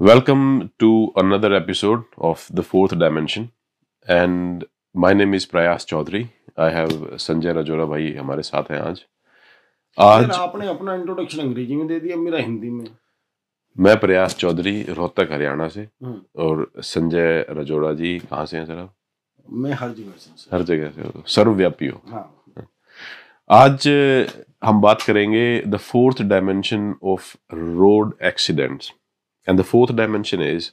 Welcome to another episode of The Fourth Dimension. And my name is Prayas Chaudhary. I have Sanjay Rajora भाई हमारे साथ हैं आज। आज आपने अपना इंट्रोडक्शन अंग्रेज़ी में दे दिया मेरा हिंदी में। मैं प्रयास चौधरी रोहतक हरियाणा से। हम्म, और संजय रजोड़ा जी कहाँ से हैं सर आप? मैं हर जगह से हर जगह से सर्वव्यापी हो। हाँ। आज हम बात करेंगे the fourth dimension of road accidents and the fourth dimension is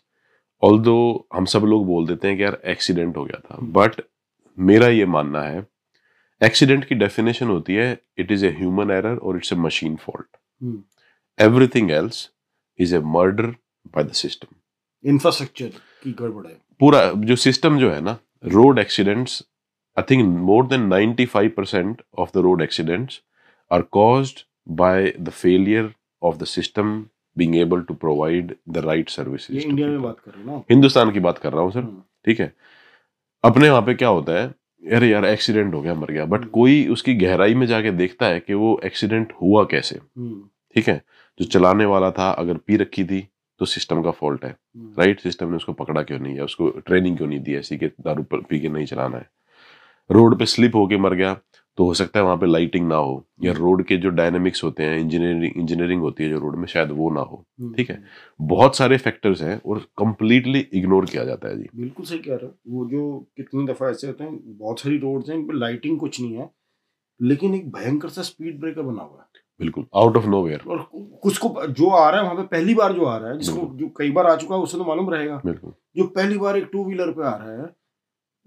although हम सब लोग बोल देते हैं कि यार एक्सीडेंट हो गया था बट मेरा ये मानना है एक्सीडेंट की डेफिनेशन होती है it is a human error or it's a machine fault everything else is a murder by the system infrastructure की गड़बड़ है। पूरा जो सिस्टम जो है ना road accidents I think more than 95 percent of the road accidents are caused by the failure of the system being able to provide the right ये services India में बात कर रहे हो हिंदुस्तान की बात कर रहा हूँ सर। हम्म, ठीक है? अपने वहाँ पे क्या होता है? अरे यार एक्सीडेंट हो गया मर गया। बट हम्म। कोई उसकी गहराई में जाके देखता है कि वो एक्सीडेंट हुआ कैसे। हम्म, ठीक है? जो चलाने वाला था अगर पी रखी थी तो सिस्टम का फॉल्ट है। हम्म, राइट? सिस्टम ने उसको पकड़ा क्यों नहीं है उसको ट्रेनिंग क्यों नहीं दी ऐसी कि दारू पी के नहीं चलाना है? रोड पे स्लिप होके मर गया। तो हो सकता है वहाँ पे लाइटिंग ना हो या रोड के जो डायनेमिक्स होते हैं इंजीनियरिंग इंजीनियरिंग होती है जो रोड में शायद वो ना हो हम्म, ठीक है? बहुत सारे फैक्टर्स हैं और कंप्लीटली इग्नोर किया जाता है जी। बिल्कुल सही कह रहे हो। वो जो कितनी दफ़ा ऐसे होते हैं बहुत सारी रोड्स हैं इन पे लाइटिंग कुछ नहीं है लेकिन एक भयंकर सा स्पीड ब्रेकर बना हुआ है। बिल्कुल आउट ऑफ़ नो और कुछ को जो आ रहा है वहाँ पे पहली बार जो आ रहा है जिसको जो कई बार आ चुका है उसे तो मालूम रहेगा। बिल्कुल। जो पहली बार एक टू व्हीलर पे आ रहा है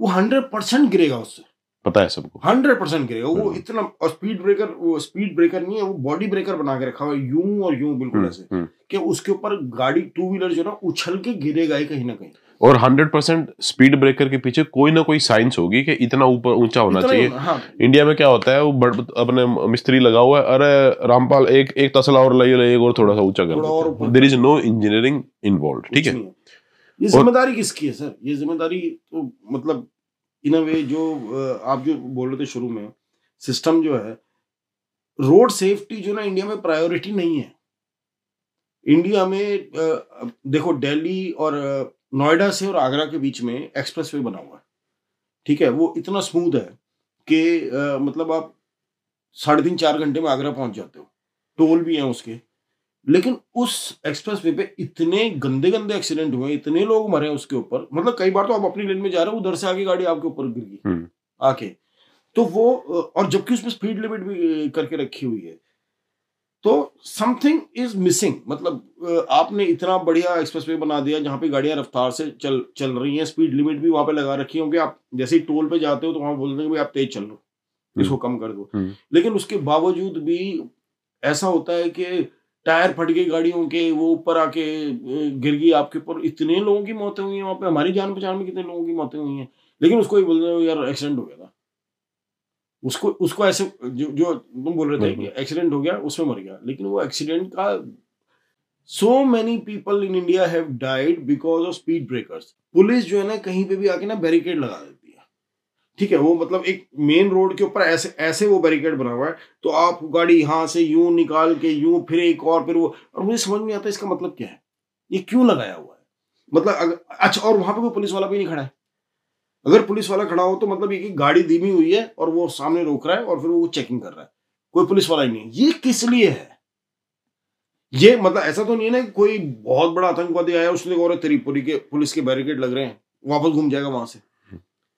वो हंड्रेड परसेंट गिरेगा उससे। पता है सबको। हंड्रेड परसेंट गिरेगा वो इतना और स्पीड ब्रेकर वो स्पीड ब्रेकर नहीं है वो बॉडी ब्रेकर बना के रखा हुआ है यूँ और यूँ बिल्कुल हम्म, ऐसे। हम्म। कि उसके ऊपर गाड़ी टू व्हीलर जो ना उछल के गिरेगा ही कहीं ना कहीं। और हंड्रेड परसेंट स्पीड ब्रेकर के पीछे कोई ना कोई साइंस होगी कि इतना ऊपर ऊँचा होना चाहिए। हाँ। इंडिया में क्या होता है वो बड़, अपने मिस्त्री लगा हुआ है अरे रामपाल एक एक तसला और लाइए एक और थोड़ा सा ऊँचा कर there is no engineering involve ठीक है? ये ज़िम्मेदारी किसकी है सर? ये ज़िम्मेदारी तो मतलब इन अ वे जो आप जो बोल रहे थे शुरू में सिस्टम जो है रोड सेफ्टी जो ना इंडिया में प्रायोरिटी नहीं है। इंडिया में देखो दिल्ली और नोएडा से और आगरा के बीच में एक्सप्रेसवे बना हुआ है। ठीक है? वो इतना स्मूथ है कि मतलब आप साढ़े तीन चार घंटे में आगरा पहुँच जाते हो। टोल भी हैं उसके। लेकिन उस एक्सप्रेस वे पे इतने गंदे गंदे एक्सीडेंट हुए इतने लोग मरे उसके ऊपर। मतलब कई बार तो आप अपनी लेन में जा रहे हो उधर से आगे गाड़ी आपके ऊपर गिर गई। हम्म। आके। तो वो और जबकि उसमें स्पीड लिमिट भी करके रखी हुई है। तो समथिंग इज़ मिसिंग मतलब आपने इतना बढ़िया एक्सप्रेस वे बना दिया जहाँ पे गाड़ियाँ रफ्तार से चल चल रही हैं। स्पीड लिमिट भी वहाँ पे लगा रखी है क्योंकि आप जैसे ही टोल पे जाते हो तो वहाँ बोलते हैं कि आप तेज चल लो इसको कम कर दो। हम्म। लेकिन उसके बावजूद भी ऐसा होता है कि टायर फट गए गाड़ियों के वो ऊपर आके गिर गई आपके ऊपर। इतने लोगों की मौतें हुई हैं वहाँ पे। हमारी जान पहचान में कितने लोगों की मौतें हुई हैं। लेकिन उसको ही बोल रहे हो यार एक्सीडेंट हो गया था। उसको उसको ऐसे जो जो तुम बोल रहे थे कि एक्सीडेंट हो गया उसमें मर गया। लेकिन वो एक्सीडेंट का so many people in India have died because of speed breakers police जो है ना कहीं पे भी आके ना बैरिकेड लगा देती ठीक है, वो मतलब एक मेन रोड के ऊपर ऐसे ऐसे वो बैरिकेड बना हुआ है। तो आप गाड़ी यहाँ से यूँ निकाल के यूँ, फिर एक और, फिर वो। और मुझे समझ नहीं आता इसका मतलब क्या है? ये क्यों लगाया हुआ है? मतलब अगर अच्छा और वहाँ पे कोई पुलिस वाला भी नहीं खड़ा है? अगर पुलिस वाला खड़ा हो तो मतलब ये कि गाड़ी धीमी हुई है और वो सामने रोक रहा है और फिर वो चेकिंग कर रहा है। कोई पुलिस वाला ही नहीं ये किस लिए है? ये मतलब ऐसा तो नहीं है ना कोई बहुत बड़ा आतंकवादी आया उसने और के, पुलिस के बैरिकेड लग रहे हैं। वापस घूम जाएगा वहाँ से।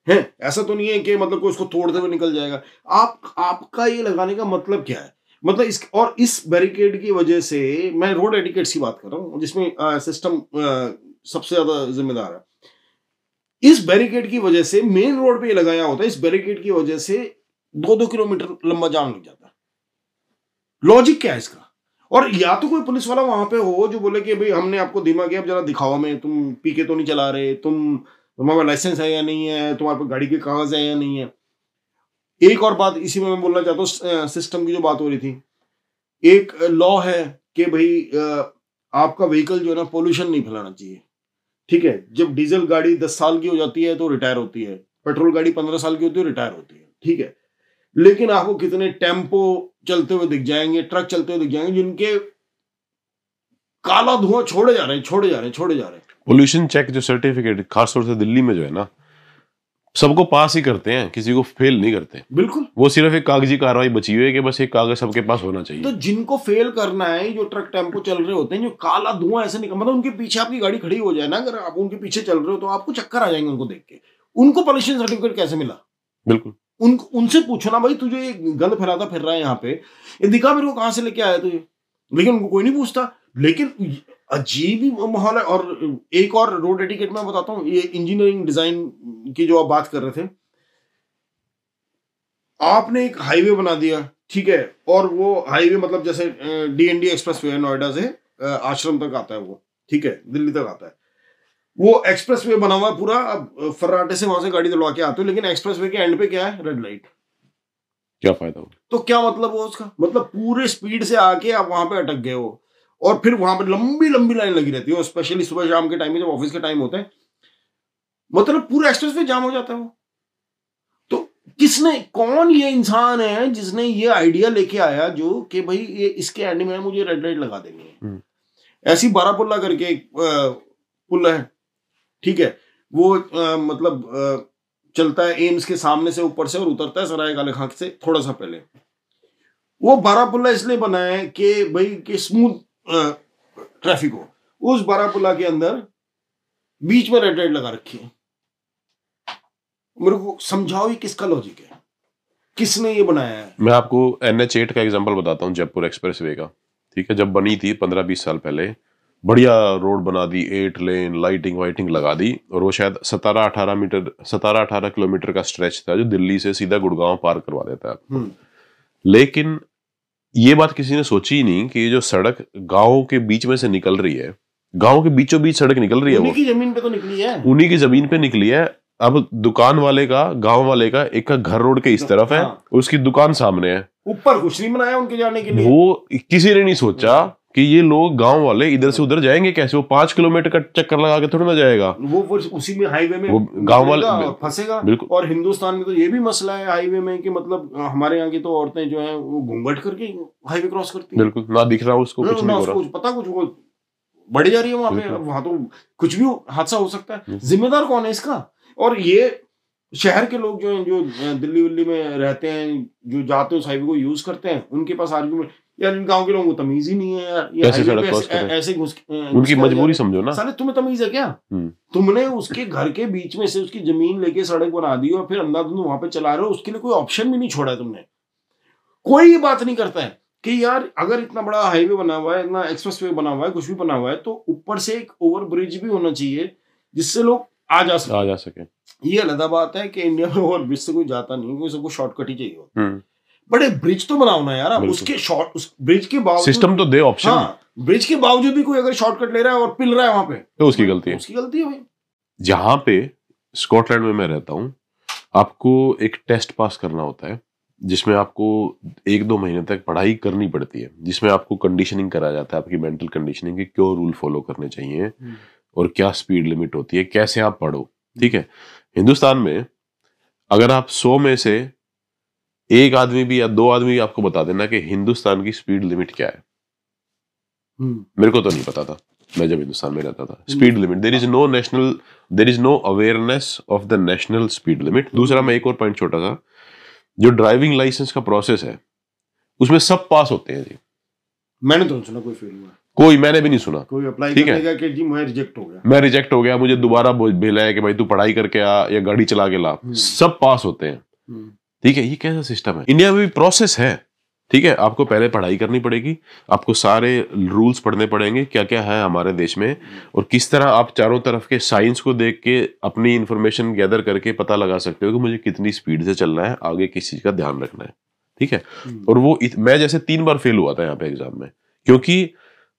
है। ऐसा तो नहीं है कि मतलब कोई उसको तोड़ते हुए निकल जाएगा। आप आपका ये लगाने का मतलब क्या है? मतलब इस और इस बैरिकेड की वजह से मैं रोड एटिकेट्स की बात कर रहा हूँ जिसमें आ, सिस्टम आ, सबसे ज़्यादा जिम्मेदार है। इस बैरिकेड की वजह से मेन रोड पे लगाया होता है इस बैरिकेड की वजह से दो दो किलोमीटर लंबा जाम लग जाता है। लॉजिक क्या है इसका? और या तो कोई पुलिस वाला वहाँ पे हो जो बोले कि भाई हमने आपको धीमा किया अब जरा दिखाओ में तुम पीके तो नहीं चला रहे तुम तुम्हारे लाइसेंस है या नहीं है? तुम्हारे पास गाड़ी के कागज़ है या नहीं है? एक और बात, इसी में मैं बोलना चाहता हूँ सिस्टम की जो बात हो रही थी। एक लॉ है कि भाई आपका व्हीकल जो है ना पोल्यूशन नहीं फैलाना चाहिए। ठीक है? जब डीजल गाड़ी दस साल की हो जाती है तो रिटायर होती है। पेट्रोल गाड़ी पंद्रह साल की होती है रिटायर होती है। ठीक है? लेकिन आपको कितने टेंपो चलते हुए दिख जाएँगे ट्रक चलते हुए दिख जाएँगे, जिनके काला धुआँ छोड़े जा रहे हैं, छोड़े जा रहे हैं, छोड़े जा रहे हैं। पोल्यूशन चेक जो सर्टिफिकेट खासतौर से दिल्ली में जो है ना सबको पास ही करते हैं किसी को फेल नहीं करते। बिल्कुल। वो सिर्फ़ एक कागज़ी कार्रवाई बची हुई है कि बस एक कागज़ सबके पास होना चाहिए। तो जिनको फेल करना है जो ट्रक टेंपो चल रहे होते हैं जो काला धुआँ ऐसे निकल मतलब उनके पीछे आपकी गाड़ी खड़ी हो जाए ना अगर आप उनके पीछे चल रहे हो तो आपको चक्कर आ जाएँगे उनको देख के। उनको पॉल्यूशन सर्टिफिकेट कैसे मिला? बिल्कुल। उन उनसे पूछो ना भाई तुझे ये गंद फैलाता फिर रहा है यहाँ पे? ये दिखा मेरे को कहाँ से लेके आया तुझे लेकिन उनको कोई नहीं पूछता। लेकिन अजीब ही माहौल है और एक और रोड एटिकेट में बताता हूँ ये इंजीनियरिंग डिज़ाइन की जो आप बात कर रहे थे। आपने एक हाईवे बना दिया ठीक है और वो हाईवे मतलब जैसे डीएनडी एक्सप्रेस वे नोएडा से आश्रम तक आता है वो ठीक है दिल्ली तक आता है। वो एक्सप्रेस वे बना हुआ है पूरा अब फर्राटे से वहाँ से गाड़ी दलवा के आते हो लेकिन एक्सप्रेस वे के एंड पे क्या है? रेड लाइट क्या फ़ायदा हो तो क्या मतलब हुआ उसका? मतलब पूरे स्पीड से आके आप वहाँ पे अटक गए हो। और फिर वहाँ पर लंबी लंबी लाइन लगी रहती है। स्पेशली सुबह शाम के टाइम में जब ऑफ़िस का टाइम होता है मतलब पूरा एक्सप्रेस वे जाम हो जाता है वो। तो किसने कौन ये इंसान है जिसने ये आइडिया लेके आया जो कि भाई ये इसके एंड में मुझे रेड लाइट लगा देनी है? हम्म। ऐसी बारापुल्ला करके एक पुल है। ठीक है? वो अ, मतलब अ, चलता है एम्स के सामने से ऊपर से और उतरता है सराय काले खां से थोड़ा सा पहले। वो बारापुल्ला इसलिए बना है कि भाई कि स्मूथ ट्रैफ़िक हो। उस बारापुल्ला के अंदर बीच में रेड लाइट लगा रखी है। मेरे को समझाओ ये किसका लॉजिक है? किसने ये बनाया है? मैं आपको एन एच एट का एग्ज़ाम्पल बताता हूँ जयपुर एक्सप्रेस वे का। ठीक है जब बनी थी पंद्रह बीस साल पहले बढ़िया रोड बना दी एट लेन लाइटिंग वाइटिंग लगा दी और वो शायद सतारह अठारह मीटर सतारह अठारह किलोमीटर का स्ट्रेच था जो दिल्ली से सीधा गुड़गांव पार करवा देता है हम्म, लेकिन ये बात किसी ने सोची ही नहीं कि ये जो सड़क गाँव के बीच में से निकल रही है गाँव के बीचों बीच सड़क निकल रही है उन्हीं वो। की ज़मीन पे तो निकली है। उन्हीं की ज़मीन पे निकली है। अब दुकान वाले का गाँव वाले का एक का घर रोड के इस तरफ़ है हाँ। उसकी दुकान सामने है। ऊपर कुछ नहीं बनाया उनके जाने के लिए। वो किसी ने नहीं सोचा कि ये लोग गाँव वाले इधर से उधर जाएँगे कैसे? वो पाँच किलोमीटर का चक्कर लगा के थोड़ा ना जाएगा। वो वो उसी में हाईवे में गाँव वाले- फंसेगा। बिल्कुल। और हिंदुस्तान में तो ये भी मसला है हाईवे में कि मतलब हमारे यहाँ की तो औरतें जो हैं वो घूंघट करके हाईवे क्रॉस करती हैं। बिल्कुल ना दिख रहा उसको कुछ ना हो उसको कुछ पता कुछ वो बढ़ी जा रही है वहाँ पे वहाँ तो कुछ भी हादसा हो सकता है। जिम्मेदार कौन है इसका? और ये शहर के लोग जो हैं जो दिल्ली विल्ली में रहते हैं जो जाते हैं उस हाईवे को यूज़ करते हैं उनके पास आर्ग्यूमेंट यार इन गाँव के लोगों को तमीज ही नहीं है यार। ये सड़क ऐसे- ऐसे घुस उनकी मजबूरी समझो ना। साले तुम्हें तमीज है क्या? हम्म। तुमने उसके घर के बीच में से उसकी ज़मीन लेके सड़क बना दी और फिर अंधाधुंध वहाँ पे चला रहे हो उसके लिए कोई ऑप्शन भी नहीं छोड़ा तुमने। कोई बात नहीं करता है कि यार अगर इतना बड़ा हाईवे बना हुआ है इतना एक्सप्रेस वे बना हुआ है कुछ भी बना हुआ है तो ऊपर से एक ओवर ब्रिज भी होना चाहिए जिससे लोग आ जा सके। आ जा सके। ये अलग बात है कि इंडिया में ओवर ब्रिज से कोई जाता नहीं कोई सबको शॉर्टकट ही चाहिए होता हम्म। बट एक ब्रिज तो बनाओ ना यार उसके शॉर्ट उस ब्रिज के बावजूद सिस्टम तो दे ऑप्शन हाँ ब्रिज के बावजूद भी कोई अगर शॉर्टकट ले रहा है और पिल रहा है वहाँ पे तो उसकी गलती है। उसकी गलती है भाई। जहाँ पे स्कॉटलैंड में मैं रहता हूँ आपको एक टेस्ट पास करना होता है जिसमें आपको एक दो महीने तक पढ़ाई करनी पड़ती है जिसमें आपको कंडीशनिंग करा जाता है आपकी मेंटल कंडीशनिंग के क्यों रूल फॉलो करने चाहिए और क्या स्पीड लिमिट होती है कैसे आप पढ़ो ठीक है? हिंदुस्तान में अगर आप सौ में से एक आदमी भी या दो आदमी भी आपको बता देना कि हिंदुस्तान की स्पीड लिमिट क्या है। हम्म। मेरे को तो नहीं पता था। मैं जब हिंदुस्तान में रहता था। Speed limit there is no national there is no awareness of the national speed limit दूसरा मैं एक और पॉइंट छोटा सा। जो ड्राइविंग लाइसेंस का प्रोसेस है उसमें सब पास होते हैं जी। मैंने तो सुना कोई फेल हुआ। कोई मैंने भी नहीं सुना। कोई अप्लाई ठीक है। कि जी मैं रिजेक्ट हो गया। मैं रिजेक्ट हो गया मुझे दोबारा भेजा है कि भाई तू पढ़ाई करके आ या गाड़ी चला के ला। हम्म। सब पास होते हैं। हम्म, ठीक है ये कैसा सिस्टम है? इंडिया में भी प्रोसेस है। ठीक है आपको पहले पढ़ाई करनी पड़ेगी आपको सारे रूल्स पढ़ने पड़ेंगे क्या क्या है हमारे देश में और किस तरह आप चारों तरफ़ के साइंस को देख के अपनी इंफॉर्मेशन गैदर करके पता लगा सकते हो कि मुझे कितनी स्पीड से चलना है आगे किस चीज़ का ध्यान रखना है। ठीक है? हम्म। और वो इत, मैं जैसे तीन बार फेल हुआ था यहाँ पे एग्ज़ाम में क्योंकि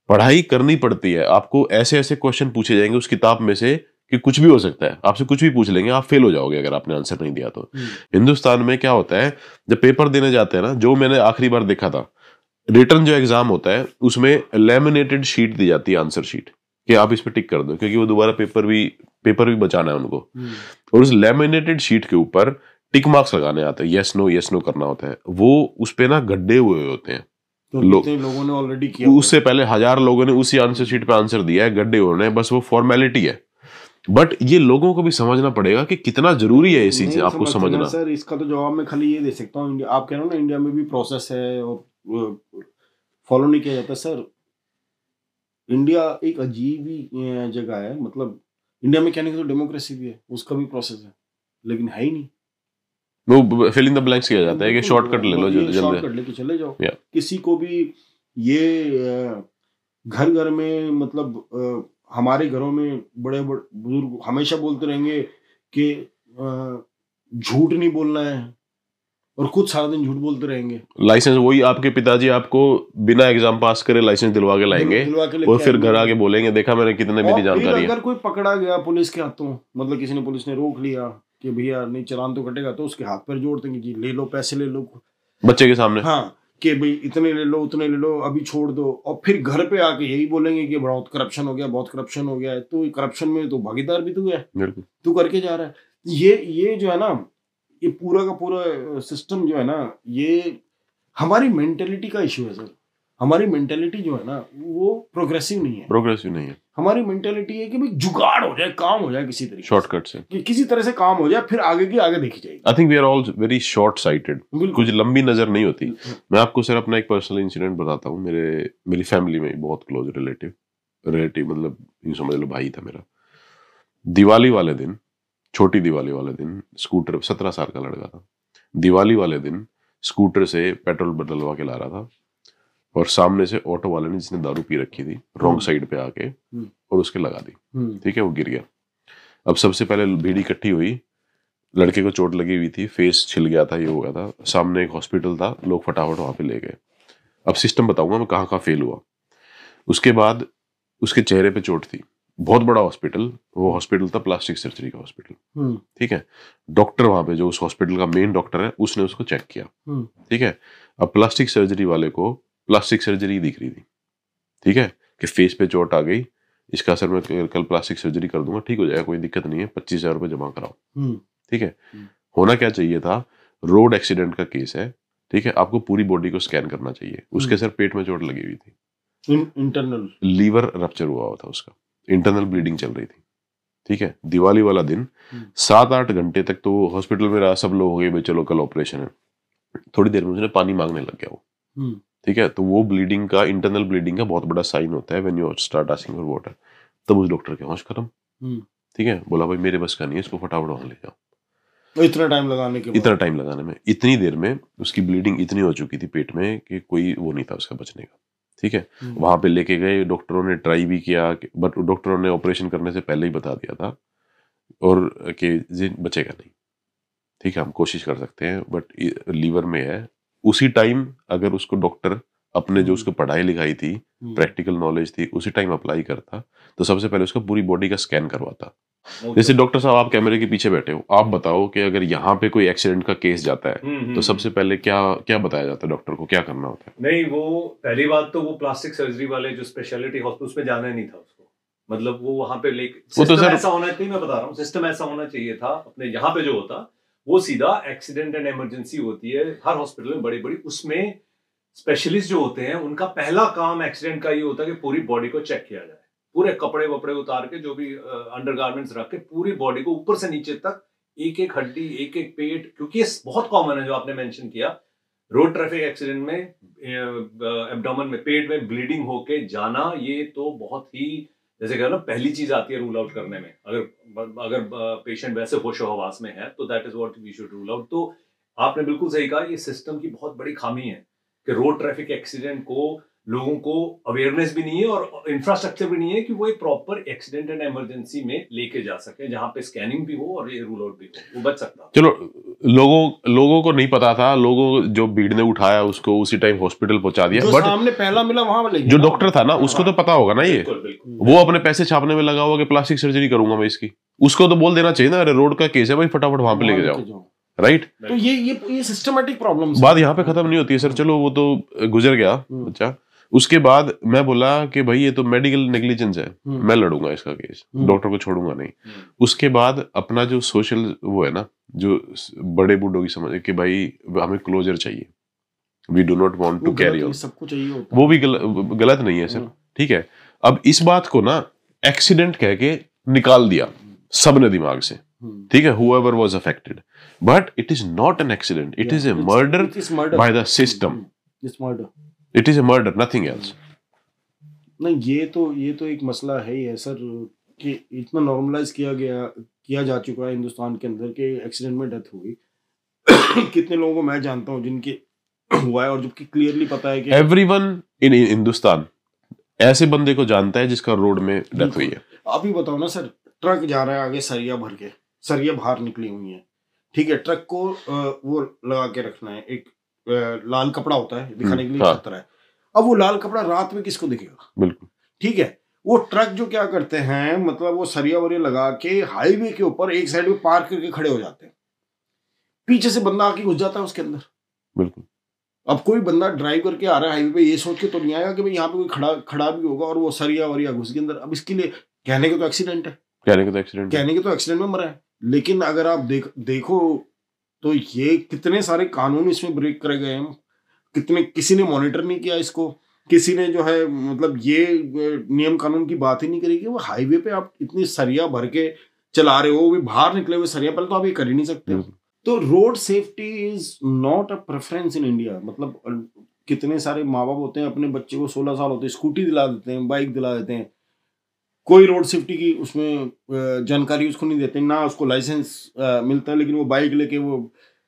पढ़ाई करनी पड़ती है आपको ऐसे ऐसे क्वेश्चन पूछे जाएँगे उस किताब में से कि कुछ भी हो सकता है। आपसे कुछ भी पूछ लेंगे आप फेल हो जाओगे अगर आपने आंसर नहीं दिया तो। हम्म, हिंदुस्तान में क्या होता है जब पेपर देने जाते हैं ना जो मैंने आखिरी बार देखा था रिटर्न जो एग्ज़ाम होता है उसमें लेमिनेटेड शीट दी जाती है आंसर शीट कि आप इस पर टिक कर दो क्योंकि वो दोबारा पेपर भी पेपर भी बचाना है उनको। हम्म, और उस लेमिनेटेड शीट के ऊपर टिक मार्क्स लगाने आते हैं यस नो यस नो करना होता है। वो उस पर ना गड्ढे हुए होते हैं। तो लो- लोगों ने ऑलरेडी किया उससे पहले हज़ार लोगों ने उसी आंसर शीट पे आंसर दिया है गड्ढे हो रहे हैं बस वो फॉर्मेलिटी है। बट ये लोगों को भी समझना पड़ेगा कि कितना ज़रूरी है ये चीज़ आपको समझना सर इसका तो जवाब मैं खाली ये दे सकता हूँ आप कह रहे हो ना इंडिया में भी प्रोसेस है और फॉलो नहीं किया जाता। सर इंडिया एक अजीब ही जगह है। मतलब इंडिया में कहने की तो डेमोक्रेसी भी है उसका भी प्रोसेस है लेकिन है ही नहीं। वो फिल इन द ब्लैंक्स किया जाता है कि शॉर्टकट ले लो जल्दी जल्दी। शॉर्टकट लेके चले जाओ। किसी को भी ये घर घर में मतलब हमारे घरों में बड़े बड़े बुज़ुर्ग हमेशा बोलते रहेंगे कि झूठ नहीं बोलना है और खुद सारा दिन झूठ बोलते रहेंगे। लाइसेंस वही आपके पिताजी आपको बिना एग्ज़ाम पास करे लाइसेंस दिलवा के लाएँगे दिलवा के और फिर घर आके बोलेंगे देखा मैंने कितने मेरी जानकारी अगर कोई पकड़ा गया पुलिस के हाथों मतलब किसी ने पुलिस ने रोक लिया कि भैया नहीं चलान तो कटेगा तो उसके हाथ पर जोड़ देंगे जी ले लो पैसे ले लो। बच्चे के सामने। हाँ कि भाई इतने ले लो उतने ले लो अभी छोड़ दो। और फिर घर पे आके यही बोलेंगे कि बहुत करप्शन हो गया बहुत करप्शन हो गया है। तो करप्शन में तो भागीदार भी तू है। तू करके जा रहा है। ये ये जो है ना ये पूरा का पूरा सिस्टम जो है ना ये हमारी मेंटेलिटी का इशू है सर हमारी मेंटेलिटी जो है ना वो प्रोग्रेसिव नहीं है। प्रोग्रेसिव नहीं है। हमारी मेंटेलिटी है कि भाई जुगाड़ हो जाए काम हो जाए किसी तरीके शॉर्टकट से। कि किसी तरह से काम हो जाए फिर आगे की आगे देखी जाएगी। I think we are all very short sighted कुछ लंबी नज़र नहीं होती। मैं आपको सिर्फ़ अपना एक पर्सनल इंसिडेंट बताता हूँ। मेरे मेरी फैमिली में बहुत क्लोज रिलेटिव रिलेटिव मतलब यूँ समझ लो भाई था मेरा। दिवाली वाले दिन छोटी दिवाली वाले दिन स्कूटर सत्रह साल का लड़का था। दिवाली वाले दिन स्कूटर से पेट्रोल बदलवा के ला रहा था। और सामने से ऑटो वाले ने जिसने दारू पी रखी थी रॉन्ग हम्म। साइड पे आके हम्म। और उसके लगा दी। हम्म, ठीक है वो गिर गया। अब सबसे पहले भीड़ इकट्ठी हुई। लड़के को चोट लगी हुई थी फेस छिल गया था ये हो गया था। सामने एक हॉस्पिटल था लोग फटाफट वहाँ पे ले गए। अब सिस्टम बताऊँगा मैं कहाँ कहाँ फेल हुआ। उसके बाद उसके चेहरे पे चोट थी। बहुत बड़ा हॉस्पिटल वो हॉस्पिटल था प्लास्टिक सर्जरी का हॉस्पिटल ठीक है? डॉक्टर वहाँ पे जो उस हॉस्पिटल का मेन डॉक्टर है उसने उसको चेक किया। ठीक है? अब प्लास्टिक सर्जरी वाले को प्लास्टिक सर्जरी दिख रही थी। ठीक है? कि फेस पे चोट आ गई इसका असर मैं कल प्लास्टिक सर्जरी कर दूँगा ठीक हो जाएगा कोई दिक्कत नहीं है पच्चीस हज़ार रुपये जमा कराओ। हम्म, ठीक है? हम्म। होना क्या चाहिए था? रोड एक्सीडेंट का केस है ठीक है? आपको पूरी बॉडी को स्कैन करना चाहिए। उसके हम्म। सर पेट में चोट लगी हुई थी। इन- इंटरनल लीवर रप्चर हुआ हुआ था उसका। इंटरनल ब्लीडिंग चल रही थी। ठीक है? दिवाली वाला दिन। सात आठ घंटे तक तो हॉस्पिटल में रहा सब लोग हो गए भाई चलो कल ऑपरेशन है। थोड़ी देर में उसने पानी मांगने लग गया वो। ठीक है? तो वो ब्लीडिंग का इंटरनल ब्लीडिंग का बहुत बड़ा साइन होता है when you start asking for water तब उस डॉक्टर के होश खत्म। हम्म। ठीक है? बोला भाई मेरे बस का नहीं है इसको फटाफट वहाँ ले जाओ। इतना टाइम लगाने के इतना टाइम लगाने में। इतनी देर में उसकी ब्लीडिंग इतनी हो चुकी थी पेट में कि कोई वो नहीं था उसका बचने का। ठीक है? हम्म, वहाँ पे लेके गए डॉक्टरों ने ट्राई भी किया बट डॉक्टरों ने ऑपरेशन करने से पहले ही बता दिया था और कि जी बचेगा नहीं। ठीक है? हम कोशिश कर सकते हैं बट लीवर में है उसी टाइम अगर उसको डॉक्टर अपने जो उसको पढ़ाई लिखाई थी हम्म, प्रैक्टिकल नॉलेज थी उसी टाइम अप्लाई करता तो सबसे पहले उसका पूरी बॉडी का स्कैन करवाता। जैसे डॉक्टर साहब आप कैमरे के पीछे बैठे हो आप बताओ कि अगर यहाँ पे कोई एक्सीडेंट का केस जाता है हम्म, हम्म, तो सबसे पहले क्या क्या बताया जाता है डॉक्टर को क्या करना होता है? नहीं वो पहली बात तो वो प्लास्टिक सर्जरी वाले जो स्पेशलिटी हॉस्पिटल उसमें जाना ही नहीं था उसको। मतलब वो वहाँ पे लेके तो ऐसा होना चाहिए मैं बता रहा हूँ सिस्टम ऐसा होना चाहिए था अपने यहाँ पे जो होता वो सीधा एक्सीडेंट एंड इमरजेंसी होती है, हर हॉस्पिटल में बड़ी बड़ी उसमें स्पेशलिस्ट जो होते हैं, उनका पहला काम एक्सीडेंट का ये होता है कि पूरी बॉडी को चेक किया जाए। पूरे कपड़े वपड़े उतार के, जो भी अंडरगारमेंट्स रख के पूरी बॉडी को ऊपर से नीचे तक एक एक हड्डी एक एक पेट, क्योंकि ये बहुत कॉमन है जो आपने मेंशन किया। रोड ट्रैफ़िक एक्सीडेंट में एब्डोमन में, पेट में ब्लीडिंग होके जाना, ये तो बहुत ही, जैसे कह ना, पहली चीज़ आती है रूल आउट करने में। अगर अगर पेशेंट वैसे होशो हवास में है तो that is what we should rule out तो आपने बिल्कुल सही कहा, ये सिस्टम की बहुत बड़ी खामी है कि रोड ट्रैफ़िक एक्सीडेंट को लोगों को अवेयरनेस भी नहीं है और इंफ्रास्ट्रक्चर भी नहीं है कि वो एक प्रॉपर एक्सीडेंट एंड इमरजेंसी में लेके जा सके जहाँ पे स्कैनिंग भी हो और ये रूल आउट भी हो। वो बच सकता चलो लोगों लोगों को नहीं पता था लोगों जो भीड़ ने उठाया उसको उसी टाइम हॉस्पिटल पहुँचा दिया। बट सामने पहला मिला वहाँ ले जो डॉक्टर था ना उसको तो पता होगा ना ये। बिल्कुल बिल्कुल। वो अपने पैसे छापने में लगा हुआ कि प्लास्टिक सर्जरी करूँगा मैं इसकी। उसको तो बोल देना चाहिए ना अरे रोड का केस है भाई फटाफट वहाँ पे लेके जाओ। राइट तो ये ये ये सिस्टमेटिक प्रॉब्लम बात यहाँ पे खत्म नहीं होती है सर। चलो वो तो गुजर गया हम्म। बच्चा। उसके बाद मैं बोला कि भाई ये तो मेडिकल नेग्लिजेंस है। हम्म। मैं लड़ूँगा इसका केस हम्म। डॉक्टर को छोड़ूँगा नहीं। उसके बाद अपना जो सोशल वो है ना जो बड़े बूढ़ों की समझ कि भाई हमें क्लोजर चाहिए। We do not want to carry on सबको चाहिए होता। वो भी गल, गलत नहीं है सर हम्म। ठीक है? अब इस बात को ना एक्सीडेंट कह के निकाल दिया सबने दिमाग से। हम्म। ठीक है? Whoever was affected but it is not an accident. It is a It's- murder it is it is a murder nothing else. नहीं ये तो ये तो एक मसला है ही है सर कि इतना नॉर्मलाइज किया गया किया जा चुका है हिंदुस्तान के अंदर कि एक्सीडेंट में डेथ हुई। कितने लोगों को मैं जानता हूँ जिनके हुआ है और जबकि क्लियरली पता है कि in in हिंदुस्तान ऐसे बंदे को जानता है जिसका रोड में डेथ हुई है। आप ही बताओ ना सर ट्रक जा रहा है आगे सरिया भर के सरिया बाहर निकली हुई है। ठीक है ट्रक को वो लगा के रखना है एक लाल कपड़ा होता है दिखाने के लिए हाँ। खतरा है। अब वो लाल कपड़ा रात में किसको दिखेगा? बिल्कुल। ठीक है वो ट्रक जो क्या करते हैं मतलब वो सरिया वरिया लगा के हाईवे के ऊपर एक साइड में पार्क करके खड़े हो जाते हैं। पीछे से बंदा आके घुस जाता है उसके अंदर। बिल्कुल। अब कोई बंदा ड्राइव करके आ रहा है हाईवे पे ये सोच के तो नहीं आएगा कि भाई यहाँ पे कोई खड़ा खड़ा भी होगा और वो सरिया वरिया घुस के अंदर। अब इसके लिए कहने के तो एक्सीडेंट है। कहने का तो एक्सीडेंट कहने के तो एक्सीडेंट में मरा है। लेकिन अगर आप देख देखो तो ये कितने सारे कानून इसमें ब्रेक करे गए हैं? कितने किसी ने मॉनिटर नहीं किया इसको? किसी ने जो है मतलब ये नियम कानून की बात ही नहीं करी कि वो हाईवे पे आप इतनी सरिया भर के चला रहे हो वो भी बाहर निकले हुए सरिया पहले तो आप ये कर ही नहीं सकते। बिल्कुल। तो road safety is not a preference in India मतलब कितने सारे माँ बाप होते हैं अपने बच्चे को सोलह साल होते हैं स्कूटी दिला देते हैं बाइक दिला देते हैं। कोई रोड सेफ्टी की उसमें जानकारी उसको नहीं देते ना उसको लाइसेंस मिलता है लेकिन वो बाइक लेके वो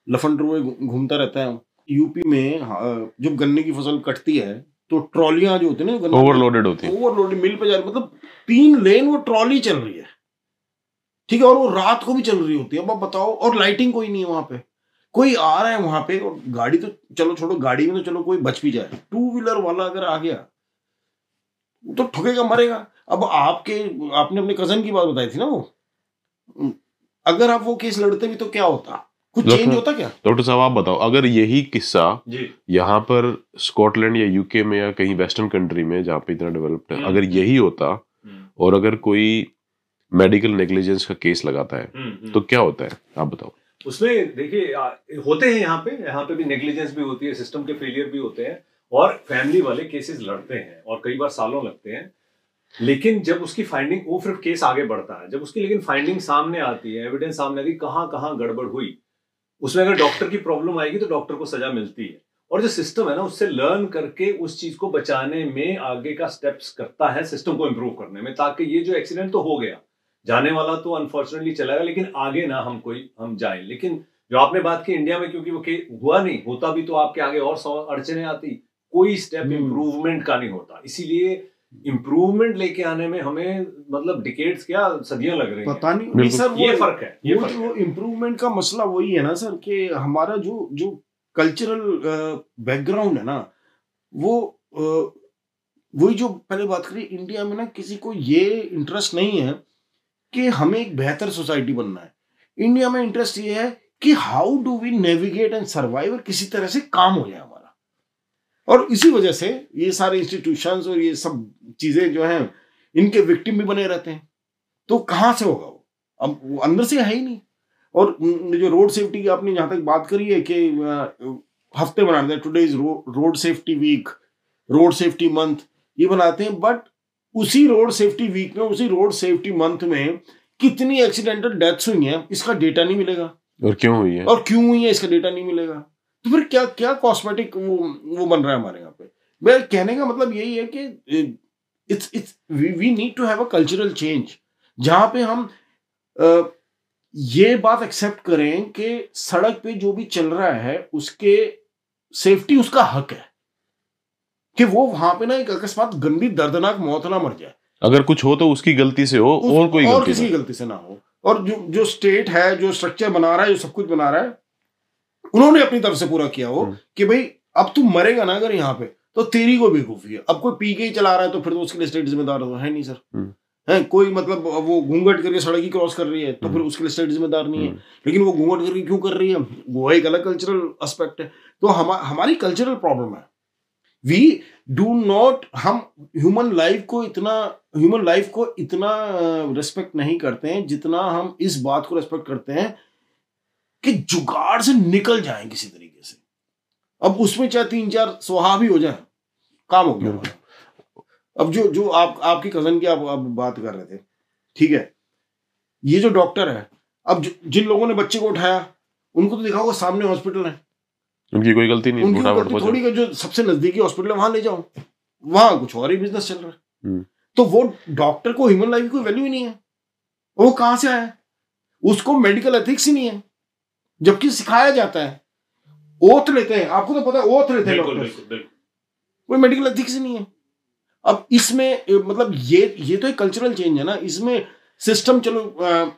लफंडर हुए घूमता रहता है। यूपी में हाँ, जब गन्ने की फ़सल कटती है तो ट्रॉलियाँ जो होती है ना ओवरलोडेड होती है। ओवरलोडेड मिल पे जा रही मतलब तीन लेन वो ट्रॉली चल रही है। ठीक है और वो रात को भी चल रही होती है। अब आप बताओ और लाइटिंग कोई नहीं है वहाँ पे। कोई आ रहा है वहाँ पे और गाड़ी तो चलो छोड़ो गाड़ी में तो चलो कोई बच भी जाए। टू व्हीलर वाला अगर आ गया वो तो ठुकेगा मरेगा। अब आपके आपने अपने कज़न की बात बताई थी ना वो? अगर आप वो केस लड़ते भी तो क्या होता? कुछ चेंज होता क्या? डॉक्टर साहब आप बताओ अगर यही किस्सा जी। यहाँ पर स्कॉटलैंड या यूके में या कहीं वेस्टर्न कंट्री में जहाँ पे इतना डेवलप्ड है हम्म। अगर यही होता हम्म, और अगर कोई मेडिकल नेग्लिजेंस का केस लगाता है हम्म, हम्म। तो क्या होता है? आप बताओ। उसमें देखिए होते हैं यहाँ पे यहाँ पे भी नेग्लिजेंस भी होती है सिस्टम के फेलियर भी होते हैं और फैमिली वाले केसेस लड़ते हैं और कई बार सालों लगते हैं। लेकिन जब उसकी फाइंडिंग वो फिर केस आगे बढ़ता है। जब उसकी लेकिन फाइंडिंग सामने आती है एविडेंस सामने आती है कहाँ कहाँ गड़बड़ हुई। उसमें अगर डॉक्टर की प्रॉब्लम आएगी तो डॉक्टर को सजा मिलती है। और जो सिस्टम है ना उससे लर्न करके उस चीज़ को बचाने में आगे का स्टेप्स करता है सिस्टम को इम्प्रूव करने में ताकि ये जो एक्सीडेंट तो हो गया जाने वाला तो अनफॉर्चुनेटली चला गया लेकिन आगे ना हम कोई हम जाए। लेकिन जो आपने बात की इंडिया में क्योंकि वो के हुआ नहीं होता भी तो आपके आगे और सौ अड़चने आती। कोई स्टेप। इम्प्रूवमेंट का नहीं होता। इसीलिए इम्प्रूवमेंट लेके आने में हमें मतलब डिकेट्स क्या सदियाँ लग रही पता नहीं। सर ये फ़र्क है ये वो फ़र्क जो इम्प्रूवमेंट का मसला वही है ना सर कि हमारा जो जो कल्चरल बैकग्राउंड है ना वो वही जो पहले बात करी इंडिया में ना किसी को ये इंटरेस्ट नहीं है कि हमें एक बेहतर सोसाइटी बनना है। इंडिया में इंटरेस्ट ये है कि how do we navigate and survive किसी तरह से काम हो जाए और इसी वजह से ये सारे इंस्टीट्यूशंस और ये सब चीज़ें जो हैं इनके विक्टिम भी बने रहते हैं। तो कहाँ से होगा वो? अब वो अंदर से है ही नहीं। और जो रोड सेफ्टी की आपने जहाँ तक बात करी है कि हफ़्ते बनाते हैं today is road safety week road safety month ये बनाते हैं बट उसी रोड सेफ्टी वीक में उसी रोड सेफ्टी मंथ में कितनी एक्सीडेंटल डेथ्स हुई हैं इसका डेटा नहीं मिलेगा। और क्यों हुई है? और क्यों हुई है इसका डेटा नहीं मिलेगा। तो फिर क्या क्या कॉस्मेटिक वो वो बन रहा है हमारे यहाँ पे? मैं कहने का मतलब यही है कि it's it's we need to have a cultural change जहाँ पे हम अ, ये बात एक्सेप्ट करें कि सड़क पे जो भी चल रहा है उसके सेफ्टी उसका हक है कि वो वहाँ पे ना एक अकस्मात गंदी दर्दनाक मौत ना मर जाए। अगर कुछ हो तो उसकी गलती से हो उस- और कोई और गलती किसी गलती से ना हो। और जो जो स्टेट है जो स्ट्रक्चर बना रहा है जो सब कुछ बना रहा है उन्होंने अपनी तरफ़ से पूरा किया हो हम्म। कि भाई अब तू मरेगा ना अगर यहाँ पे तो तेरी को भी बेवकूफ़ी है। अब कोई पी के ही चला रहा है तो फिर तो उसके लिए स्टेट जिम्मेदार तो है नहीं सर हम्म। है कोई मतलब वो घूंघट करके सड़क ही क्रॉस कर रही है तो फिर हम्म। उसके लिए स्टेट जिम्मेदार नहीं है। लेकिन वो घूंघट करके क्यों कर रही है? वो एक अलग कल्चरल एस्पेक्ट है। तो हम हमारी कल्चरल प्रॉब्लम है। वी डू नॉट हम ह्यूमन लाइफ को इतना ह्यूमन लाइफ को इतना रिस्पेक्ट नहीं करते हैं जितना हम इस बात को रिस्पेक्ट करते हैं कि जुगाड़ से निकल जाए किसी तरीके से। अब उसमें चाहे तीन चार सुहा भी हो जाए काम हो गया अब जो जो आप आपकी कज़न की आप, आप बात कर रहे थे ठीक है? ये जो डॉक्टर है अब जिन लोगों ने बच्चे को उठाया उनको तो दिखाओ सामने हॉस्पिटल है। उनकी कोई गलती नहीं उनकी गलती थोड़ी जो सबसे नजदीकी हॉस्पिटल है वहाँ ले जाओ। वहाँ कुछ और ही बिज़नेस चल रहा है। हम्म। तो वो डॉक्टर को ह्यूमन लाइफ की कोई वैल्यू ही नहीं है। वो कहाँ से आया उसको मेडिकल एथिक्स ही नहीं है। जबकि सिखाया जाता है। ओथ लेते हैं। आपको तो पता है ओथ लेते हैं डॉक्टर बिल्कुल बिल्कुल। कोई मेडिकल एथिक्स ही नहीं है। अब इसमें मतलब ये ये तो एक कल्चरल चेंज है ना। इसमें सिस्टम चलो अ,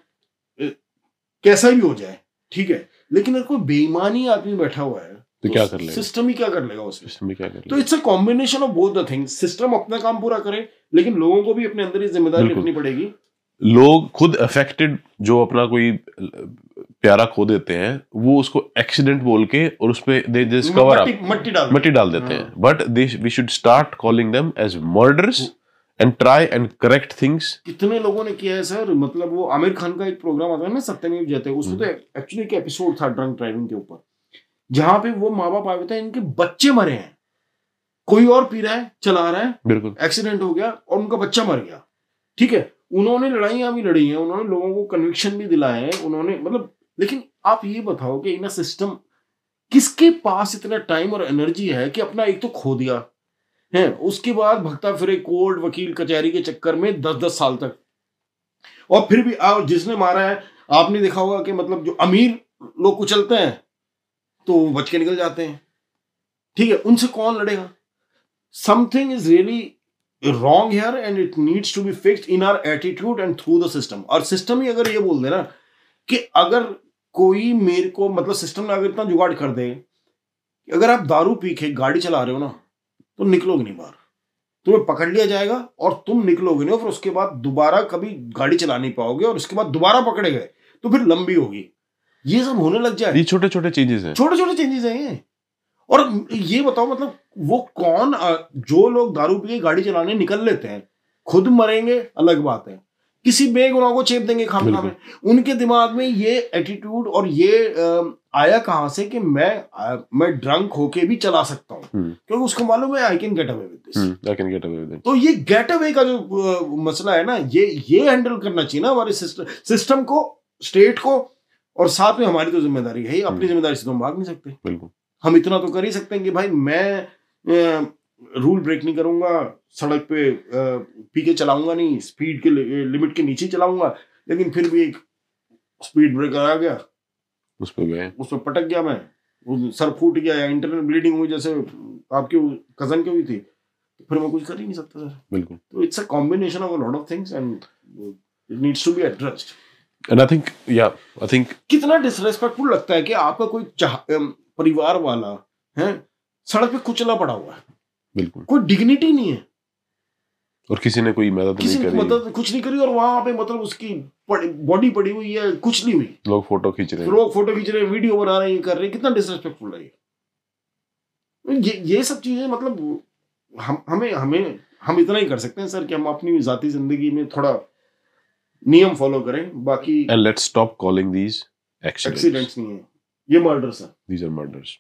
कैसा भी हो जाए ठीक है। लेकिन अगर कोई बेईमानी आदमी बैठा हुआ है तो क्या कर लेगा? सिस्टम ही क्या कर लेगा उसमें सिस्टम में क्या कर तो it's a combination of both the things system अपना काम पूरा करे लेकिन लोगों को भी अपने अंदर ही ज़िम्मेदारी। रखनी पड़ेगी। लोग खुद अफेक्टेड जो अपना कोई प्यारा खो देते हैं वो उसको एक्सीडेंट बोल के और उस पे दे जस्ट कवर अप मट्टी डाल मट्टी डाल देते हाँ। But they we should start calling them as murders and try and correct things कितने लोगों ने किया है सर? मतलब वो आमिर खान का एक प्रोग्राम आता है ना सत्यमेव जयते उसमें तो हम्म। एक्चुअली एक एपिसोड था ड्रंक ड्राइविंग के ऊपर जहाँ पे वो माँ बाप आए हुए थे इनके बच्चे मरे हैं। कोई और पी रहा है चला रहा है बिल्कुल। एक्सीडेंट हो गया और उनका बच्चा मर गया। ठीक है? उन्होंने लड़ाइयाँ भी लड़ी हैं उन्होंने लोगों को कन्विक्शन भी दिलाए हैं उन्होंने मतलब लेकिन आप ये बताओ कि इन सिस्टम किसके पास इतना टाइम और एनर्जी है कि अपना एक तो खो दिया? है, उसके बाद भगता फिरे कोर्ट वकील, कचहरी के चक्कर में दस दस साल तक। और फिर भी आप, जिसने मारा है, आपने देखा होगा कि मतलब जो अमीर लोग कुचलते हैं तो बच के निकल जाते हैं। ठीक है, उनसे कौन लड़ेगा? Something is really wrong here and it needs to be fixed in our attitude and through the system और सिस्टम ही अगर ये बोल देना कि अगर कोई मेरे को मतलब सिस्टम ने अगर इतना जुगाड़ कर दे कि अगर आप दारू पी के गाड़ी चला रहे हो ना तो निकलोगे नहीं बाहर। तुम्हें पकड़ लिया जाएगा और तुम निकलोगे नहीं और फिर उसके बाद दोबारा कभी गाड़ी चला नहीं पाओगे और उसके बाद दोबारा पकड़े गए तो फिर लंबी होगी। ये सब होने लग जाए। ये छोटे छोटे चेंजेस हैं। छोटे छोटे चेंजेस हैं ये। और ये बताओ मतलब वो कौन जो लोग दारू पी के गाड़ी चलाने निकल लेते हैं खुद मरेंगे अलग बात है। किसी बेगुनाह को चेप देंगे खामखा में। उनके दिमाग में ये एटीट्यूड और ये आया कहाँ से कि मैं मैं ड्रंक होके भी चला सकता हूँ। हम्म। क्योंकि उसको मालूम है I can get away with this I can get away with तो ये गेट अवे का जो मसला है ना ये ये हैंडल करना चाहिए ना हमारे सिस्टम सिस्टम को स्टेट को और साथ में हमारी तो ज़िम्मेदारी है अपनी हम्म। ज़िम्मेदारी से तो हम भाग नहीं सकते। बिल्कुल। हम इतना तो कर ही सकते हैं कि भाई मैं रूल ब्रेक नहीं करूँगा सड़क पे पी के चलाऊँगा नहीं स्पीड के लिमिट के नीचे चलाऊँगा लेकिन फिर भी एक स्पीड ब्रेकर आ गया। उस पे गए। उस पर पटक गया मैं। सर फूट गया या इंटरनल ब्लीडिंग हुई जैसे आपकी कज़न की हुई थी। तो फिर मैं कुछ कर ही नहीं सकता सर बिल्कुल। तो it's a combination of a lot of things and it needs to be addressed and I think yeah I think कितना डिसरेस्पेक्टफुल लगता है कि आपका कोई परिवार वाला है सड़क पे कुचला पड़ा हुआ है। बिल्कुल। कोई डिग्निटी नहीं है। और किसी ने कोई मदद किसी नहीं करी। मदद कुछ नहीं करी और वहाँ पे मतलब उसकी बॉडी पड़ी हुई है कुछ नहीं हुई। लोग फ़ोटो खींच रहे हैं। लोग फ़ोटो खींच रहे हैं वीडियो बना रहे हैं कर रहे हैं। कितना डिसरेस्पेक्टफुल है ये। ये सब चीज़ें मतलब हम हमें हमें हम इतना ही कर सकते हैं सर कि हम अपनी जाती ज़िंदगी में थोड़ा नियम फॉलो करें। बाकी and let's stop calling these accidents accidents नहीं है। ये मर्डर्स है दीज आर मर्डर्स